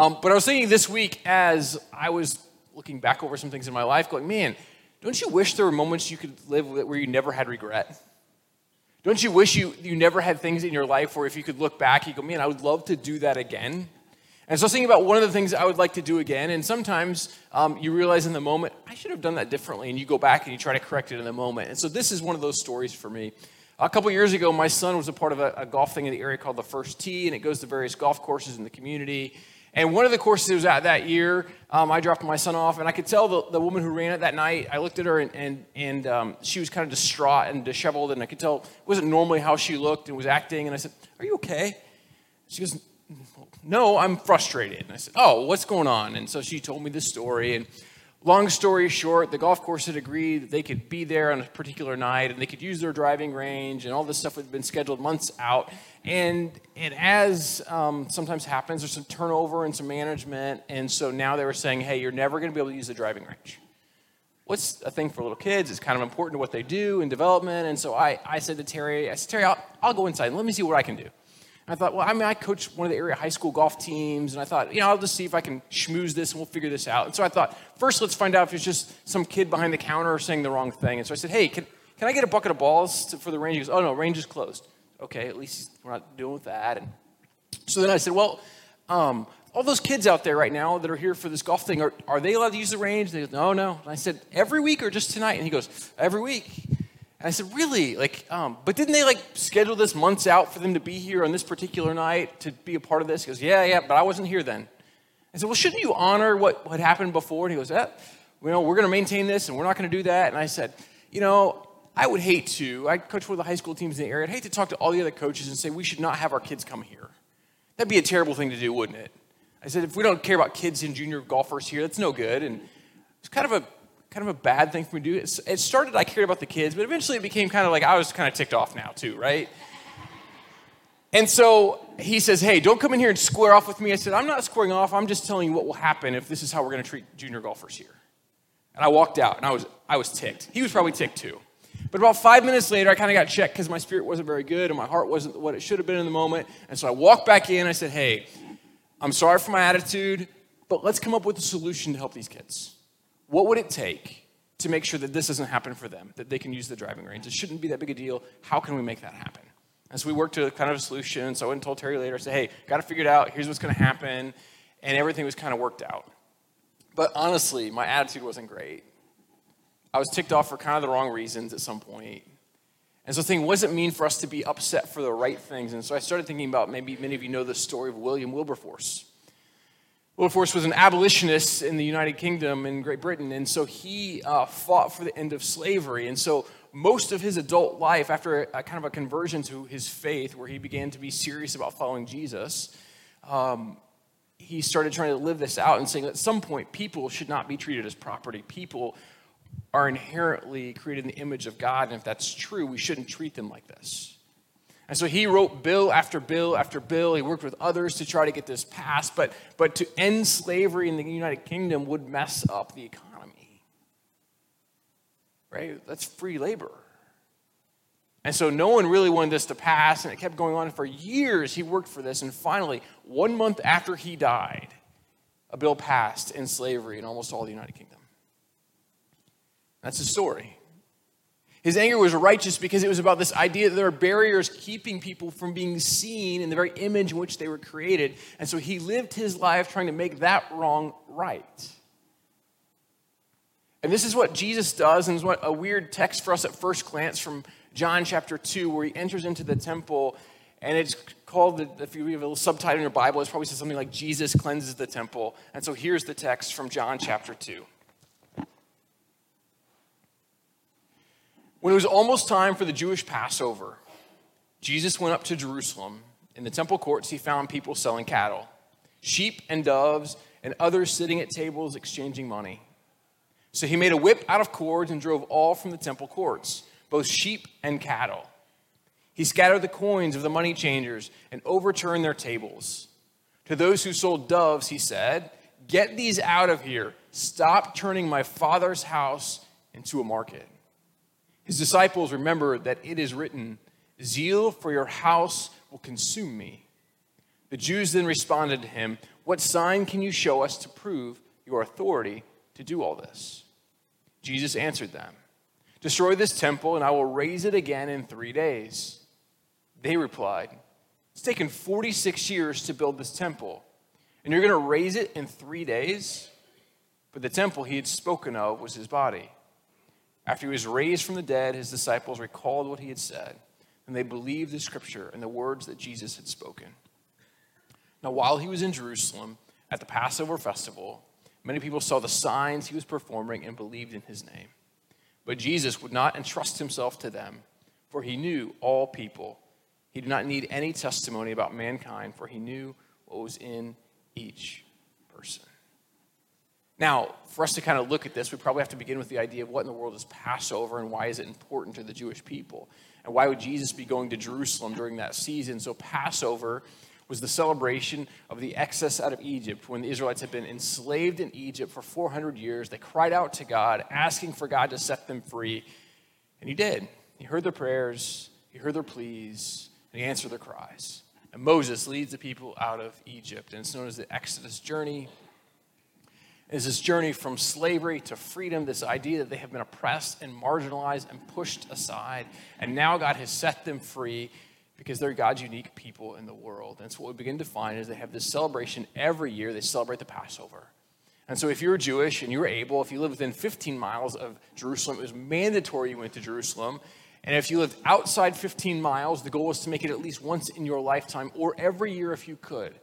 Um, but I was thinking this week as I was looking back over some things in my life, going, man, don't you wish there were moments you could live where you never had regret? Don't you wish you, you never had things in your life where if you could look back, you go, man, I would love to do that again? And so I was thinking about one of the things I would like to do again. And sometimes um, you realize in the moment, I should have done that differently. And you go back and you try to correct it in the moment. And so this is one of those stories for me. A couple years ago, my son was a part of a, a golf thing in the area called the First Tee, and it goes to various golf courses in the community. And one of the courses was at that year, um, I dropped my son off, and I could tell the, the woman who ran it that night. I looked at her, and, and, and um, she was kind of distraught and disheveled, and I could tell it wasn't normally how she looked and was acting. And I said, Are you okay? She goes, No, I'm frustrated. And I said, Oh, what's going on? And so she told me the story. And Long story short, the golf course had agreed that they could be there on a particular night and they could use their driving range, and all this stuff had been scheduled months out. And, and as um, sometimes happens, there's some turnover and some management, and so now they were saying, hey, you're never going to be able to use the driving range. What's a thing for little kids? It's kind of important to what they do in development. And so I, I said to Terry, I said, Terry, I'll, I'll go inside and let me see what I can do. I thought, well, I mean, I coach one of the area high school golf teams, and I thought, you know, I'll just see if I can schmooze this and we'll figure this out. And so I thought, first, let's find out if it's just some kid behind the counter saying the wrong thing. And so I said, hey, can, can I get a bucket of balls to, for the range? He goes, oh, no, range is closed. Okay, at least we're not dealing with that. And so then I said, well, um, all those kids out there right now that are here for this golf thing, are, are they allowed to use the range? And they go, no, no. And I said, every week or just tonight? And he goes, every week. And I said, really? Like, um, but didn't they like schedule this months out for them to be here on this particular night to be a part of this? He goes, yeah, yeah, but I wasn't here then. I said, well, shouldn't you honor what, what happened before? And he goes, yeah, you know, we're going to maintain this and we're not going to do that. And I said, you know, I would hate to, I coach one of the high school teams in the area, I'd hate to talk to all the other coaches and say we should not have our kids come here. That'd be a terrible thing to do, wouldn't it? I said, if we don't care about kids and junior golfers here, that's no good. And it's kind of a kind of a bad thing for me to do. It started, I cared about the kids, but eventually it became kind of like I was kind of ticked off now, too, right? And so he says, Hey, don't come in here and square off with me. I said, I'm not squaring off. I'm just telling you what will happen if this is how we're going to treat junior golfers here. And I walked out and I was, I was ticked. He was probably ticked too. But about five minutes later, I kind of got checked because my spirit wasn't very good and my heart wasn't what it should have been in the moment. And so I walked back in. I said, Hey, I'm sorry for my attitude, but let's come up with a solution to help these kids. What would it take to make sure that this doesn't happen for them, that they can use the driving range? It shouldn't be that big a deal. How can we make that happen? And so we worked to kind of a solution. So I went and told Terry later, I said, hey, got to figure it out. Here's what's going to happen. And everything was kind of worked out. But honestly, my attitude wasn't great. I was ticked off for kind of the wrong reasons at some point. And so thinking, what does it mean for us to be upset for the right things? And so I started thinking about maybe many of you know the story of William Wilberforce. Wilberforce was an abolitionist in the United Kingdom in Great Britain, and so he uh, fought for the end of slavery. And so most of his adult life, after a, a, kind of a conversion to his faith, where he began to be serious about following Jesus, um, he started trying to live this out and saying that at some point people should not be treated as property. People are inherently created in the image of God, and if that's true, we shouldn't treat them like this. And so he wrote bill after bill after bill. He worked with others to try to get this passed, but, but to end slavery in the United Kingdom would mess up the economy. Right? That's free labor. And so no one really wanted this to pass, and it kept going on for years. He worked for this, and finally, one month after he died, a bill passed in slavery in almost all the United Kingdom. That's the story. His anger was righteous because it was about this idea that there are barriers keeping people from being seen in the very image in which they were created. And so he lived his life trying to make that wrong right. And this is what Jesus does, and it's what a weird text for us at first glance from John chapter 2, where he enters into the temple, and it's called, if you have a little subtitle in your Bible, it's probably says something like Jesus cleanses the temple. And so here's the text from John chapter 2. When it was almost time for the Jewish Passover, Jesus went up to Jerusalem. In the temple courts, he found people selling cattle, sheep and doves, and others sitting at tables exchanging money. So he made a whip out of cords and drove all from the temple courts, both sheep and cattle. He scattered the coins of the money changers and overturned their tables. To those who sold doves, he said, Get these out of here. Stop turning my father's house into a market. His disciples remember that it is written, Zeal for your house will consume me. The Jews then responded to him, What sign can you show us to prove your authority to do all this? Jesus answered them Destroy this temple, and I will raise it again in three days. They replied, It's taken 46 years to build this temple, and you're going to raise it in three days? But the temple he had spoken of was his body. After he was raised from the dead, his disciples recalled what he had said, and they believed the scripture and the words that Jesus had spoken. Now, while he was in Jerusalem at the Passover festival, many people saw the signs he was performing and believed in his name. But Jesus would not entrust himself to them, for he knew all people. He did not need any testimony about mankind, for he knew what was in each person. Now, for us to kind of look at this, we probably have to begin with the idea of what in the world is Passover and why is it important to the Jewish people? And why would Jesus be going to Jerusalem during that season? So, Passover was the celebration of the exodus out of Egypt when the Israelites had been enslaved in Egypt for 400 years. They cried out to God, asking for God to set them free. And He did. He heard their prayers, He heard their pleas, and He answered their cries. And Moses leads the people out of Egypt, and it's known as the Exodus journey is this journey from slavery to freedom, this idea that they have been oppressed and marginalized and pushed aside. And now God has set them free because they're God's unique people in the world. And so what we begin to find is they have this celebration every year. They celebrate the Passover. And so if you were Jewish and you were able, if you lived within 15 miles of Jerusalem, it was mandatory you went to Jerusalem. And if you lived outside 15 miles, the goal was to make it at least once in your lifetime or every year if you could.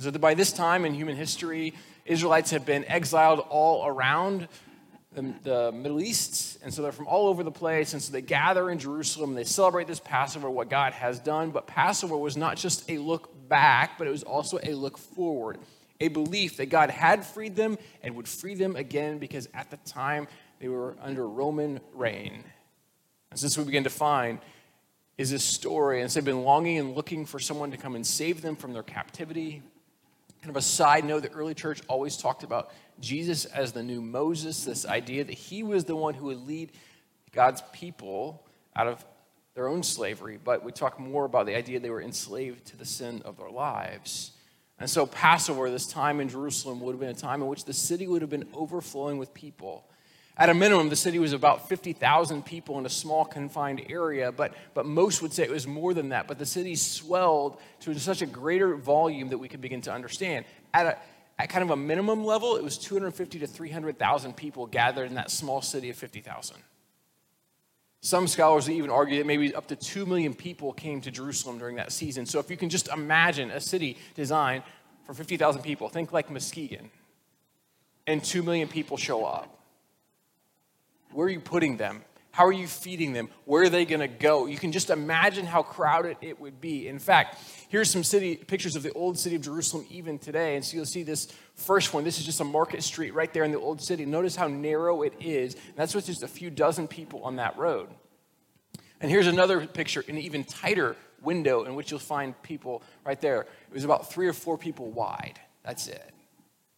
And so by this time in human history, Israelites have been exiled all around the, the, Middle East, and so they're from all over the place. And so they gather in Jerusalem and they celebrate this Passover, what God has done. But Passover was not just a look back, but it was also a look forward, a belief that God had freed them and would free them again because at the time they were under Roman reign. And since we begin to find is this story, and so they've been longing and looking for someone to come and save them from their captivity, Kind of a side note, the early church always talked about Jesus as the new Moses, this idea that he was the one who would lead God's people out of their own slavery. But we talk more about the idea they were enslaved to the sin of their lives. And so, Passover, this time in Jerusalem, would have been a time in which the city would have been overflowing with people. At a minimum, the city was about 50,000 people in a small confined area, but, but most would say it was more than that. But the city swelled to such a greater volume that we could begin to understand. At, a, at kind of a minimum level, it was 250 to 300,000 people gathered in that small city of 50,000. Some scholars even argue that maybe up to 2 million people came to Jerusalem during that season. So if you can just imagine a city designed for 50,000 people, think like Muskegon, and 2 million people show up where are you putting them? How are you feeding them? Where are they going to go? You can just imagine how crowded it would be. In fact, here's some city pictures of the old city of Jerusalem even today. And so you'll see this first one. This is just a market street right there in the old city. Notice how narrow it is. And that's with just a few dozen people on that road. And here's another picture, an even tighter window in which you'll find people right there. It was about three or four people wide. That's it.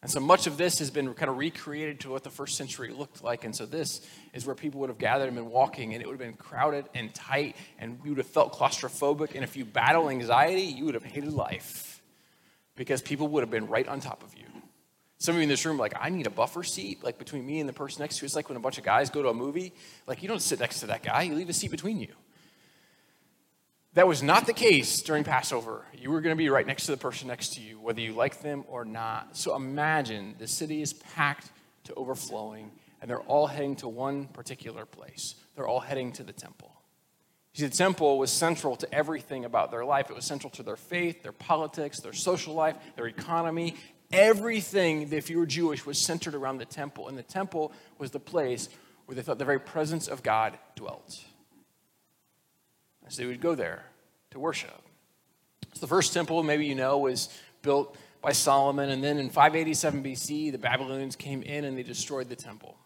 And so much of this has been kind of recreated to what the first century looked like. And so this is where people would have gathered and been walking, and it would have been crowded and tight, and you would have felt claustrophobic. And if you battle anxiety, you would have hated life because people would have been right on top of you. Some of you in this room like, I need a buffer seat, like between me and the person next to you. It's like when a bunch of guys go to a movie. Like, you don't sit next to that guy, you leave a seat between you. That was not the case during Passover. You were going to be right next to the person next to you, whether you like them or not. So imagine the city is packed to overflowing, and they're all heading to one particular place. They're all heading to the temple. You see, the temple was central to everything about their life. It was central to their faith, their politics, their social life, their economy. Everything, if you were Jewish, was centered around the temple. And the temple was the place where they thought the very presence of God dwelt. They would go there to worship. So the first temple, maybe you know, was built by Solomon. And then in 587 BC, the Babylonians came in and they destroyed the temple.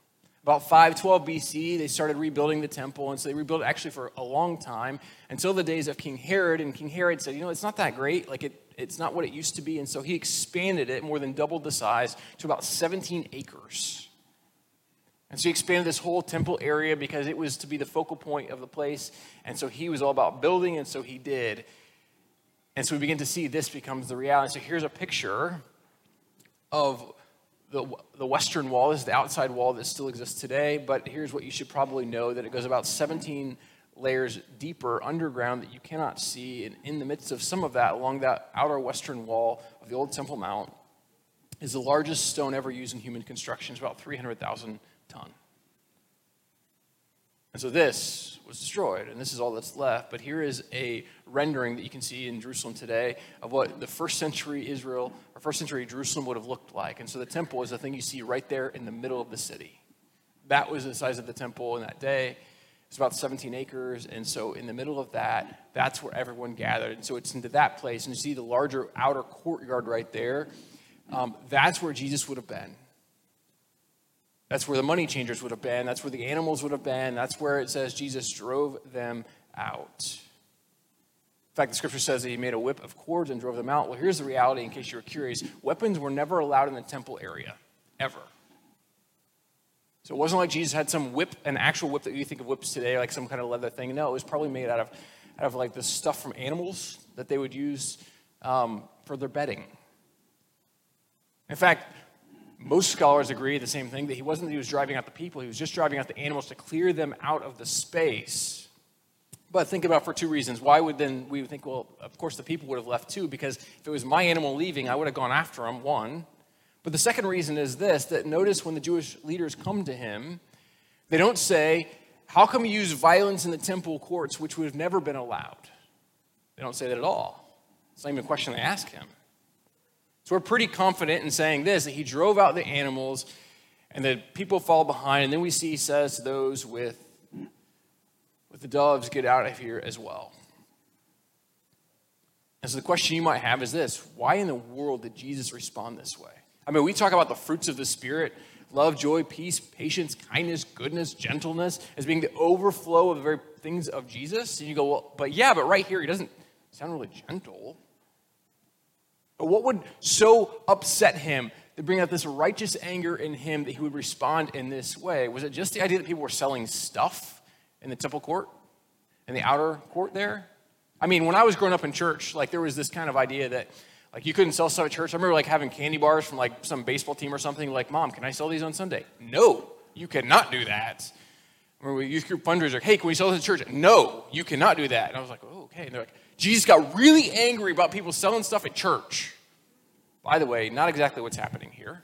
About 512 BC, they started rebuilding the temple. And so they rebuilt it actually for a long time until the days of King Herod. And King Herod said, you know, it's not that great. Like, it, it's not what it used to be. And so he expanded it, more than doubled the size, to about 17 acres. And so he expanded this whole temple area because it was to be the focal point of the place. And so he was all about building, and so he did. And so we begin to see this becomes the reality. So here's a picture of the, the western wall. This is the outside wall that still exists today, but here's what you should probably know that it goes about 17 layers deeper underground that you cannot see. And in the midst of some of that, along that outer western wall of the old Temple Mount, is the largest stone ever used in human construction. It's about 300,000 ton. And so this was destroyed, and this is all that's left. But here is a rendering that you can see in Jerusalem today of what the first century Israel or first century Jerusalem would have looked like. And so the temple is the thing you see right there in the middle of the city. That was the size of the temple in that day. It's about 17 acres. And so in the middle of that, that's where everyone gathered. And so it's into that place. And you see the larger outer courtyard right there. Um, that's where Jesus would have been. That's where the money changers would have been. That's where the animals would have been. That's where it says Jesus drove them out. In fact, the scripture says that he made a whip of cords and drove them out. Well, here's the reality in case you were curious weapons were never allowed in the temple area, ever. So it wasn't like Jesus had some whip, an actual whip that you think of whips today, like some kind of leather thing. No, it was probably made out of, out of like the stuff from animals that they would use um, for their bedding. In fact, most scholars agree the same thing that he wasn't that he was driving out the people, he was just driving out the animals to clear them out of the space. But think about for two reasons. Why would then we think, well, of course the people would have left too, because if it was my animal leaving, I would have gone after him, one. But the second reason is this that notice when the Jewish leaders come to him, they don't say, How come you use violence in the temple courts, which would have never been allowed? They don't say that at all. It's not even a question they ask him. So we're pretty confident in saying this that he drove out the animals and the people fall behind. And then we see he says those with, with the doves, get out of here as well. And so the question you might have is this why in the world did Jesus respond this way? I mean, we talk about the fruits of the Spirit love, joy, peace, patience, kindness, goodness, gentleness as being the overflow of the very things of Jesus. And you go, well, but yeah, but right here, he doesn't sound really gentle. What would so upset him to bring out this righteous anger in him that he would respond in this way? Was it just the idea that people were selling stuff in the temple court, in the outer court there? I mean, when I was growing up in church, like there was this kind of idea that like you couldn't sell stuff at church. I remember like having candy bars from like some baseball team or something. Like, mom, can I sell these on Sunday? No, you cannot do that. Or youth group fundraiser, hey, can we sell this at church? No, you cannot do that. And I was like, oh, okay. And they're like, Jesus got really angry about people selling stuff at church. By the way, not exactly what's happening here.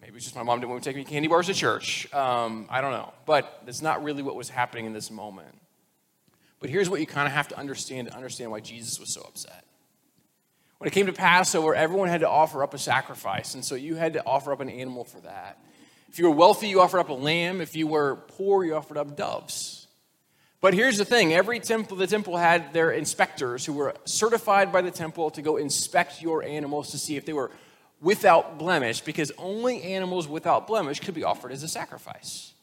Maybe it's just my mom didn't want to take me candy bars to church. Um, I don't know. But that's not really what was happening in this moment. But here's what you kind of have to understand to understand why Jesus was so upset. When it came to Passover, everyone had to offer up a sacrifice. And so you had to offer up an animal for that. If you were wealthy, you offered up a lamb. If you were poor, you offered up doves. But here's the thing every temple, the temple had their inspectors who were certified by the temple to go inspect your animals to see if they were without blemish, because only animals without blemish could be offered as a sacrifice.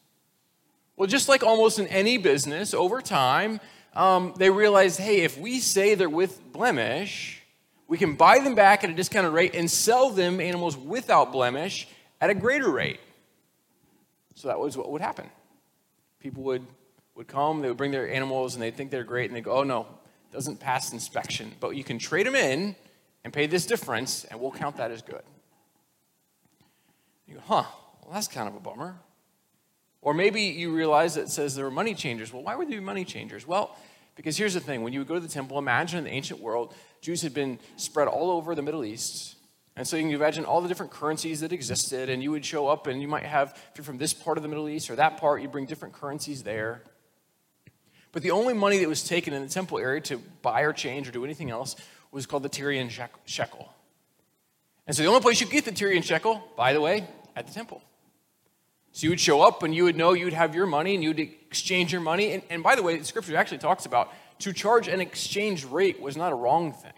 Well, just like almost in any business, over time, um, they realized hey, if we say they're with blemish, we can buy them back at a discounted rate and sell them animals without blemish at a greater rate. So that was what would happen. People would would come, they would bring their animals, and they'd think they're great, and they'd go, oh no, doesn't pass inspection. But you can trade them in and pay this difference, and we'll count that as good. You go, huh, well, that's kind of a bummer. Or maybe you realize that it says there were money changers. Well, why would there be money changers? Well, because here's the thing when you would go to the temple, imagine in the ancient world, Jews had been spread all over the Middle East. And so you can imagine all the different currencies that existed, and you would show up, and you might have, if you're from this part of the Middle East or that part, you bring different currencies there. But the only money that was taken in the temple area to buy or change or do anything else was called the Tyrian shekel. And so the only place you could get the Tyrian shekel, by the way, at the temple. So you would show up and you would know you'd have your money and you would exchange your money. And, and by the way, the scripture actually talks about to charge an exchange rate was not a wrong thing.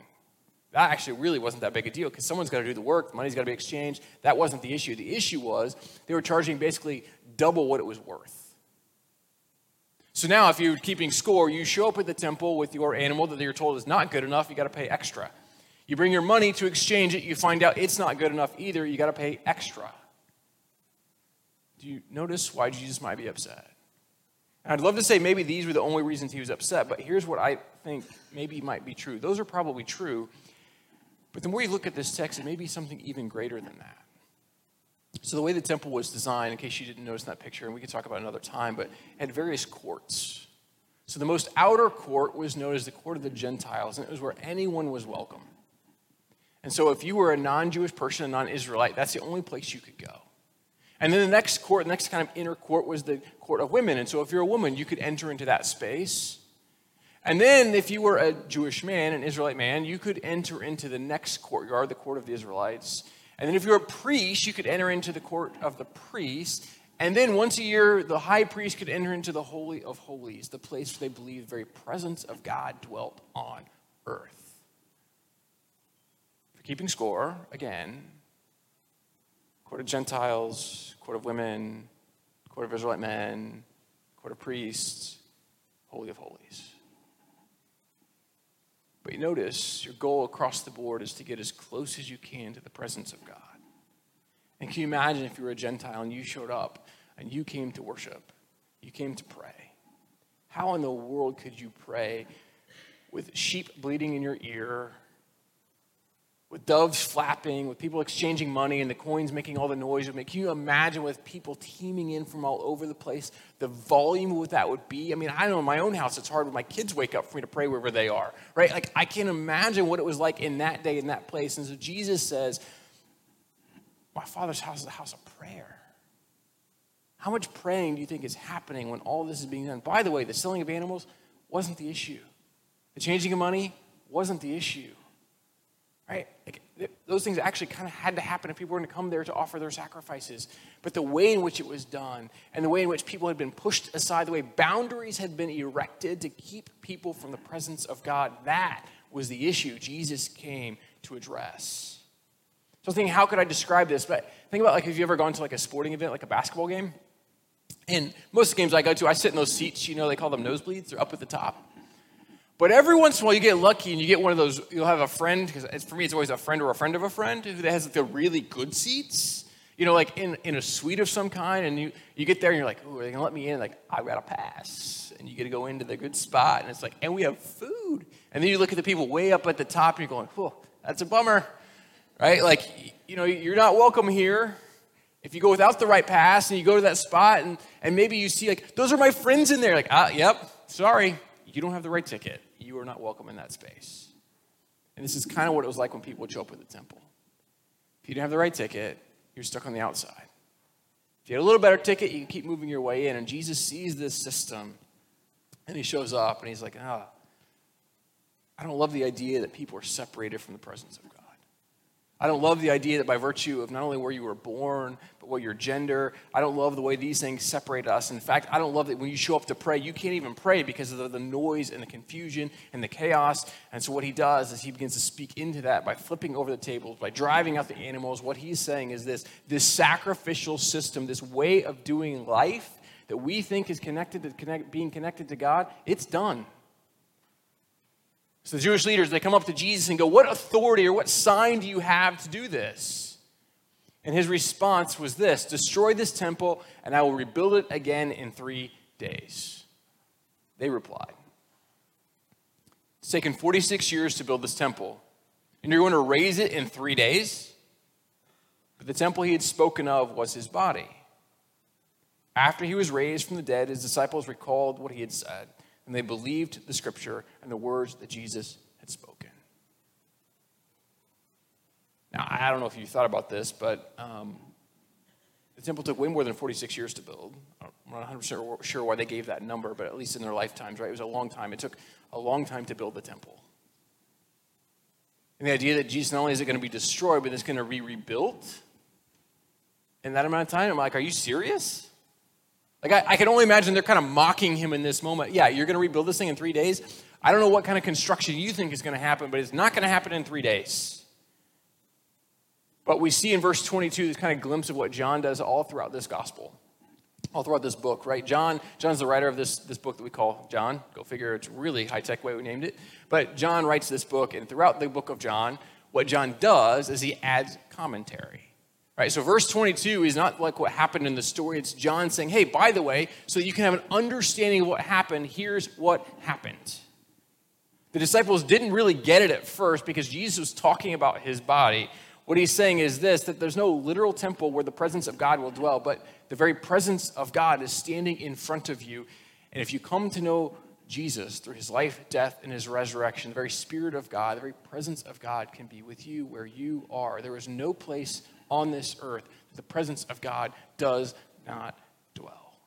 That actually really wasn't that big a deal because someone's got to do the work, the money's got to be exchanged. That wasn't the issue. The issue was they were charging basically double what it was worth. So now, if you're keeping score, you show up at the temple with your animal that you're told is not good enough, you got to pay extra. You bring your money to exchange it, you find out it's not good enough either, you got to pay extra. Do you notice why Jesus might be upset? I'd love to say maybe these were the only reasons he was upset, but here's what I think maybe might be true. Those are probably true. But the more you look at this text, it may be something even greater than that. So, the way the temple was designed, in case you didn't notice in that picture, and we can talk about another time, but had various courts. So, the most outer court was known as the court of the Gentiles, and it was where anyone was welcome. And so, if you were a non Jewish person, a non Israelite, that's the only place you could go. And then the next court, the next kind of inner court was the court of women. And so, if you're a woman, you could enter into that space. And then, if you were a Jewish man, an Israelite man, you could enter into the next courtyard, the court of the Israelites. And then, if you're a priest, you could enter into the court of the priests. And then, once a year, the high priest could enter into the Holy of Holies, the place where they believed the very presence of God dwelt on earth. For keeping score, again, court of Gentiles, court of women, court of Israelite men, court of priests, Holy of Holies. But you notice your goal across the board is to get as close as you can to the presence of God. And can you imagine if you were a Gentile and you showed up and you came to worship, you came to pray? How in the world could you pray with sheep bleeding in your ear, with doves flapping, with people exchanging money and the coins making all the noise. Can you imagine with people teeming in from all over the place, the volume of what that would be? I mean, I know in my own house it's hard when my kids wake up for me to pray wherever they are, right? Like, I can't imagine what it was like in that day, in that place. And so Jesus says, My Father's house is a house of prayer. How much praying do you think is happening when all this is being done? By the way, the selling of animals wasn't the issue, the changing of money wasn't the issue right? Like, those things actually kind of had to happen if people were going to come there to offer their sacrifices. But the way in which it was done and the way in which people had been pushed aside, the way boundaries had been erected to keep people from the presence of God, that was the issue Jesus came to address. So I was thinking, how could I describe this? But think about like, have you ever gone to like a sporting event, like a basketball game? And most games I go to, I sit in those seats, you know, they call them nosebleeds. They're up at the top. But every once in a while, you get lucky and you get one of those. You'll have a friend, because for me, it's always a friend or a friend of a friend who has the really good seats. You know, like in, in a suite of some kind, and you, you get there and you're like, oh, are they gonna let me in? Like, I've got a pass. And you get to go into the good spot, and it's like, and we have food. And then you look at the people way up at the top, and you're going, oh, that's a bummer, right? Like, you know, you're not welcome here. If you go without the right pass and you go to that spot, and, and maybe you see, like, those are my friends in there. Like, ah, yep, sorry, you don't have the right ticket. You are not welcome in that space. And this is kind of what it was like when people would show up at the temple. If you didn't have the right ticket, you're stuck on the outside. If you had a little better ticket, you can keep moving your way in. And Jesus sees this system and he shows up and he's like, ah, I don't love the idea that people are separated from the presence of God. I don't love the idea that by virtue of not only where you were born, but what your gender, I don't love the way these things separate us. In fact, I don't love that when you show up to pray, you can't even pray because of the, noise and the confusion and the chaos. And so, what he does is he begins to speak into that by flipping over the tables, by driving out the animals. What he's saying is this this sacrificial system, this way of doing life that we think is connected to connect, being connected to God, it's done. So the Jewish leaders, they come up to Jesus and go, What authority or what sign do you have to do this? And his response was this Destroy this temple, and I will rebuild it again in three days. They replied, It's taken 46 years to build this temple, and you're going to raise it in three days? But the temple he had spoken of was his body. After he was raised from the dead, his disciples recalled what he had said and they believed the scripture and the words that Jesus had spoken. Now, I don't know if you thought about this, but um, the temple took way more than 46 years to build. I'm not 100% sure why they gave that number, but at least in their lifetimes, right? It was a long time. It took a long time to build the temple. And the idea that Jesus not only is it going to be destroyed, but it's going to be rebuilt in that amount of time, I'm like, are you serious? Like, I, I can only imagine they're kind of mocking him in this moment. Yeah, you're going to rebuild this thing in three days. I don't know what kind of construction you think is going to happen, but it's not going to happen in three days. But we see in verse 22 this kind of glimpse of what John does all throughout this gospel, all throughout this book, right? John, John's the writer of this, this book that we call John. Go figure, it's really high tech way we named it. But John writes this book, and throughout the book of John, what John does is he adds commentary. Right, so verse 22 is not like what happened in the story. It's John saying, hey, by the way, so you can have an understanding of what happened, here's what happened. The disciples didn't really get it at first because Jesus was talking about his body. What he's saying is this that there's no literal temple where the presence of God will dwell, but the very presence of God is standing in front of you. And if you come to know Jesus through his life, death, and his resurrection, the very Spirit of God, the very presence of God can be with you where you are. There is no place on this earth the presence of God does not dwell.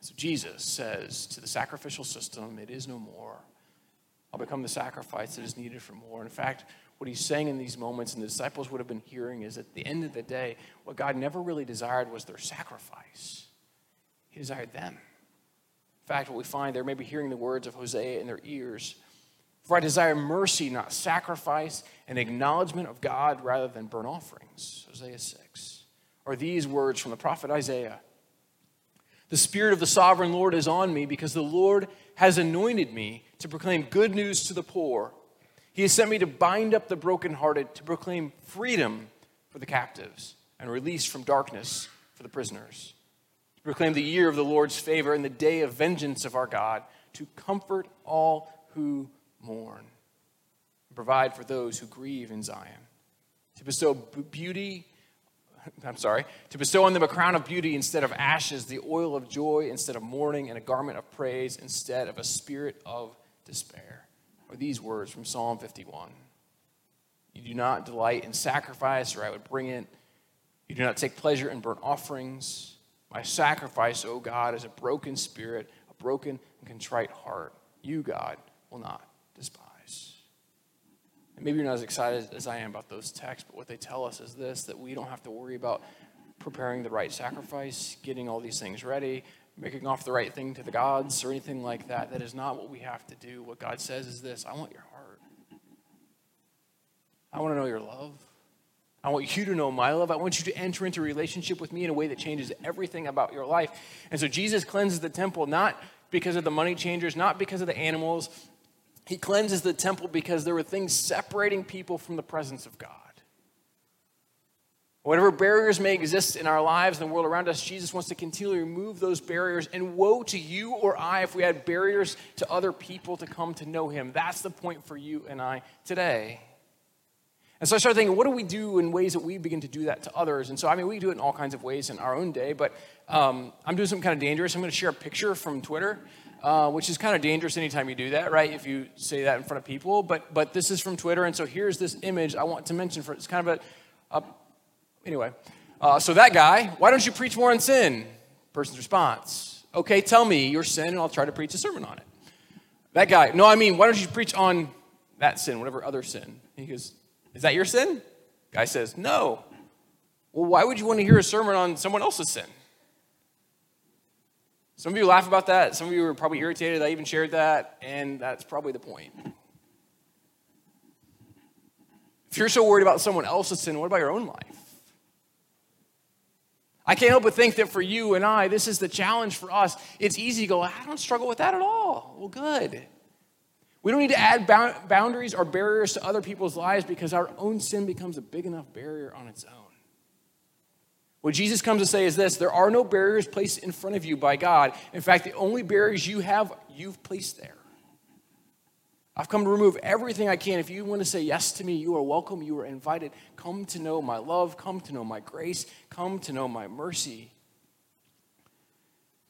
So Jesus says to the sacrificial system, It is no more. I'll become the sacrifice that is needed for more. In fact, what he's saying in these moments, and the disciples would have been hearing, is at the end of the day, what God never really desired was their sacrifice, He desired them. In fact, what we find, they're maybe hearing the words of Hosea in their ears. For I desire mercy, not sacrifice, and acknowledgement of God rather than burnt offerings. Hosea 6. Or these words from the prophet Isaiah The Spirit of the sovereign Lord is on me because the Lord has anointed me to proclaim good news to the poor. He has sent me to bind up the brokenhearted, to proclaim freedom for the captives, and release from darkness for the prisoners to proclaim the year of the Lord's favor and the day of vengeance of our God, to comfort all who mourn, provide for those who grieve in Zion, to bestow beauty. I'm sorry, to bestow on them a crown of beauty instead of ashes, the oil of joy instead of mourning, and a garment of praise instead of a spirit of despair. Are these words from Psalm 51 You do not delight in sacrifice, or I would bring it. You do not take pleasure in burnt offerings. My sacrifice, O God, is a broken spirit, a broken and contrite heart. You, God, will not maybe you're not as excited as I am about those texts, but what they tell us is this that we don't have to worry about preparing the right sacrifice, getting all these things ready, making off the right thing to the gods, or anything like that. That is not what we have to do. What God says is this I want your heart. I want to know your love. I want you to know my love. I want you to enter into a relationship with me in a way that changes everything about your life. And so Jesus cleanses the temple not because of the money changers, not because of the animals. He cleanses the temple because there were things separating people from the presence of God. Whatever barriers may exist in our lives and the world around us, Jesus wants to continually remove those barriers. And woe to you or I if we had barriers to other people to come to know Him. That's the point for you and I today. And so I started thinking, what do we do in ways that we begin to do that to others? And so, I mean, we do it in all kinds of ways in our own day, but um, I'm doing something kind of dangerous. I'm going to share a picture from Twitter, uh, which is kind of dangerous anytime you do that, right? If you say that in front of people. But, but this is from Twitter, and so here's this image I want to mention for it's kind of a, a anyway. Uh, so that guy, why don't you preach more on sin? Person's response, okay, tell me your sin, and I'll try to preach a sermon on it. That guy, no, I mean, why don't you preach on that sin, whatever other sin? He goes, is that your sin? Guy says, No. Well, why would you want to hear a sermon on someone else's sin? Some of you laugh about that. Some of you are probably irritated I even shared that, and that's probably the point. If you're so worried about someone else's sin, what about your own life? I can't help but think that for you and I, this is the challenge for us. It's easy to go, I don't struggle with that at all. Well, good. We don't need to add boundaries or barriers to other people's lives because our own sin becomes a big enough barrier on its own. What Jesus comes to say is this there are no barriers placed in front of you by God. In fact, the only barriers you have, you've placed there. I've come to remove everything I can. If you want to say yes to me, you are welcome. You are invited. Come to know my love. Come to know my grace. Come to know my mercy.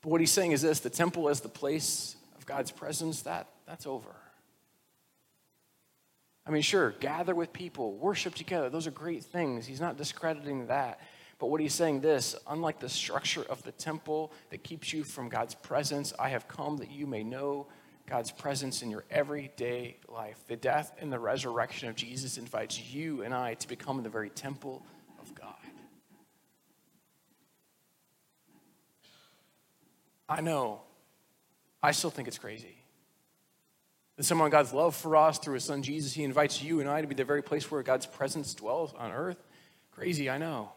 But what he's saying is this the temple is the place of God's presence. That, that's over. I mean, sure, gather with people, worship together. Those are great things. He's not discrediting that. But what he's saying this, unlike the structure of the temple that keeps you from God's presence, I have come that you may know God's presence in your everyday life. The death and the resurrection of Jesus invites you and I to become the very temple of God. I know. I still think it's crazy. That someone God's love for us through his son Jesus, he invites you and I to be the very place where God's presence dwells on earth. Crazy, I know.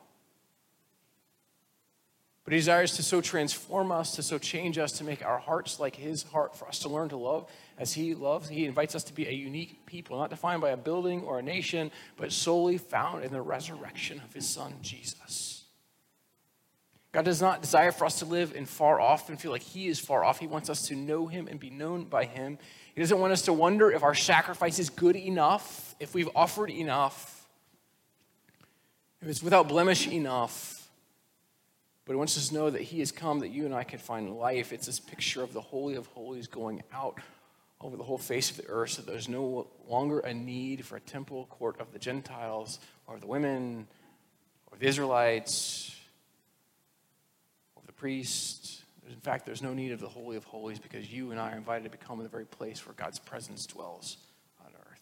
But he desires to so transform us, to so change us, to make our hearts like his heart, for us to learn to love as he loves. He invites us to be a unique people, not defined by a building or a nation, but solely found in the resurrection of his son, Jesus. God does not desire for us to live in far off and feel like He is far off. He wants us to know Him and be known by Him. He doesn't want us to wonder if our sacrifice is good enough, if we've offered enough, if it's without blemish enough. But He wants us to know that He has come that you and I can find life. It's this picture of the Holy of Holies going out over the whole face of the earth so there's no longer a need for a temple court of the Gentiles or the women or the Israelites or the priests. In fact, there's no need of the Holy of Holies because you and I are invited to become the very place where God's presence dwells on earth.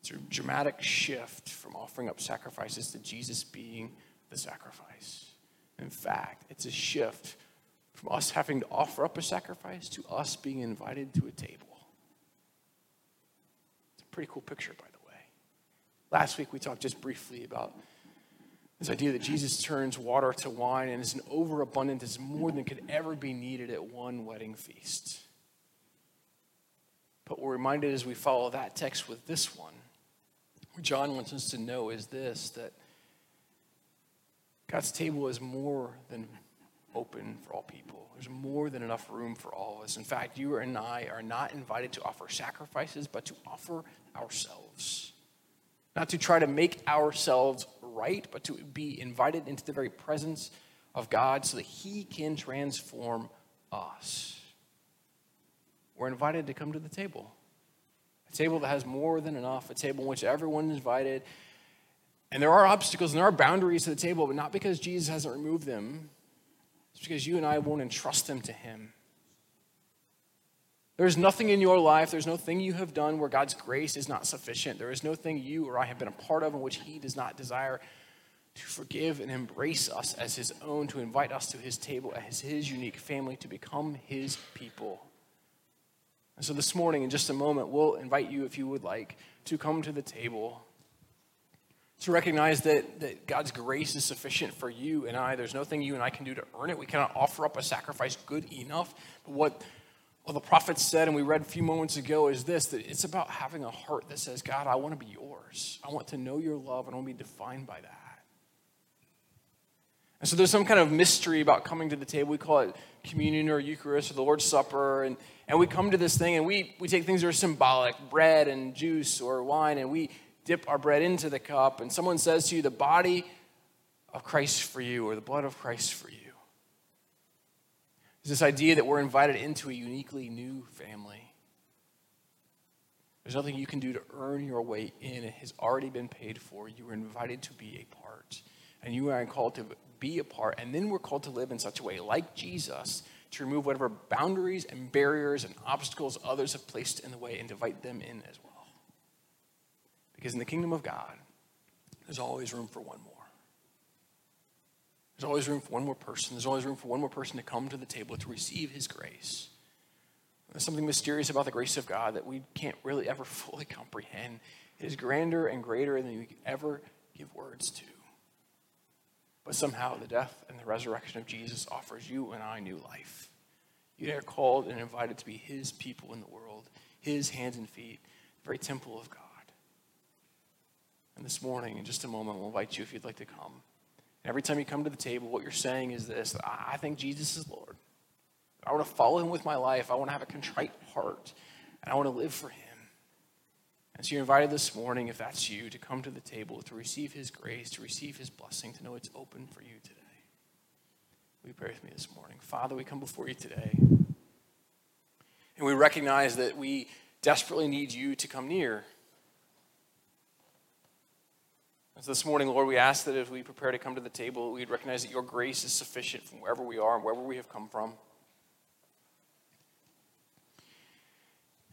It's a dramatic shift from offering up sacrifices to Jesus being the sacrifice. In fact, it's a shift from us having to offer up a sacrifice to us being invited to a table. It's a pretty cool picture, by the way. Last week we talked just briefly about this idea that Jesus turns water to wine and is an overabundance is more than could ever be needed at one wedding feast. But we're reminded as we follow that text with this one, what John wants us to know is this that God's table is more than open for all people. There's more than enough room for all of us. In fact, you and I are not invited to offer sacrifices, but to offer ourselves. Not to try to make ourselves right, but to be invited into the very presence of God so that He can transform us. We're invited to come to the table. A table that has more than enough, a table in which everyone is invited. And there are obstacles and there are boundaries to the table, but not because Jesus hasn't removed them. It's because you and I won't entrust them to Him. There's nothing in your life, there's no thing you have done where God's grace is not sufficient. There is no thing you or I have been a part of in which He does not desire to forgive and embrace us as His own, to invite us to His table as His unique family, to become His people. And so this morning, in just a moment, we'll invite you, if you would like, to come to the table. To recognize that, that God's grace is sufficient for you and I. There's nothing you and I can do to earn it. We cannot offer up a sacrifice good enough. But what well, the prophet said, and we read a few moments ago, is this that it's about having a heart that says, God, I want to be yours. I want to know your love, and I want to be defined by that. And so there's some kind of mystery about coming to the table. We call it communion or Eucharist or the Lord's Supper. And, and we come to this thing and we, we take things that are symbolic bread and juice or wine, and we dip our bread into the cup. And someone says to you, the body of Christ for you or the blood of Christ for you. There's this idea that we're invited into a uniquely new family. There's nothing you can do to earn your way in. It has already been paid for. You were invited to be a part. And you are called to be a part. And then we're called to live in such a way, like Jesus, to remove whatever boundaries and barriers and obstacles others have placed in the way and invite them in as well. Because in the kingdom of God, there's always room for one more. There's always room for one more person. There's always room for one more person to come to the table to receive his grace. There's something mysterious about the grace of God that we can't really ever fully comprehend. It is grander and greater than we could ever give words to. But somehow the death and the resurrection of Jesus offers you and I new life. You are called and invited to be his people in the world, his hands and feet, the very temple of God. And this morning, in just a moment, we'll invite you if you'd like to come. And Every time you come to the table, what you're saying is this I think Jesus is Lord. I want to follow him with my life. I want to have a contrite heart, and I want to live for him. And so you're invited this morning, if that's you, to come to the table, to receive his grace, to receive his blessing, to know it's open for you today. You pray with me this morning? Father, we come before you today, and we recognize that we desperately need you to come near. So this morning, Lord, we ask that as we prepare to come to the table, we'd recognize that your grace is sufficient from wherever we are and wherever we have come from.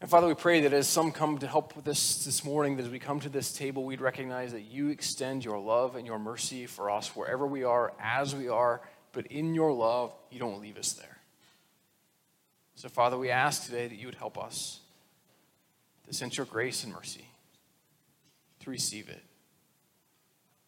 And Father, we pray that as some come to help with us this morning, that as we come to this table, we'd recognize that you extend your love and your mercy for us wherever we are, as we are, but in your love, you don't leave us there. So, Father, we ask today that you would help us to sense your grace and mercy, to receive it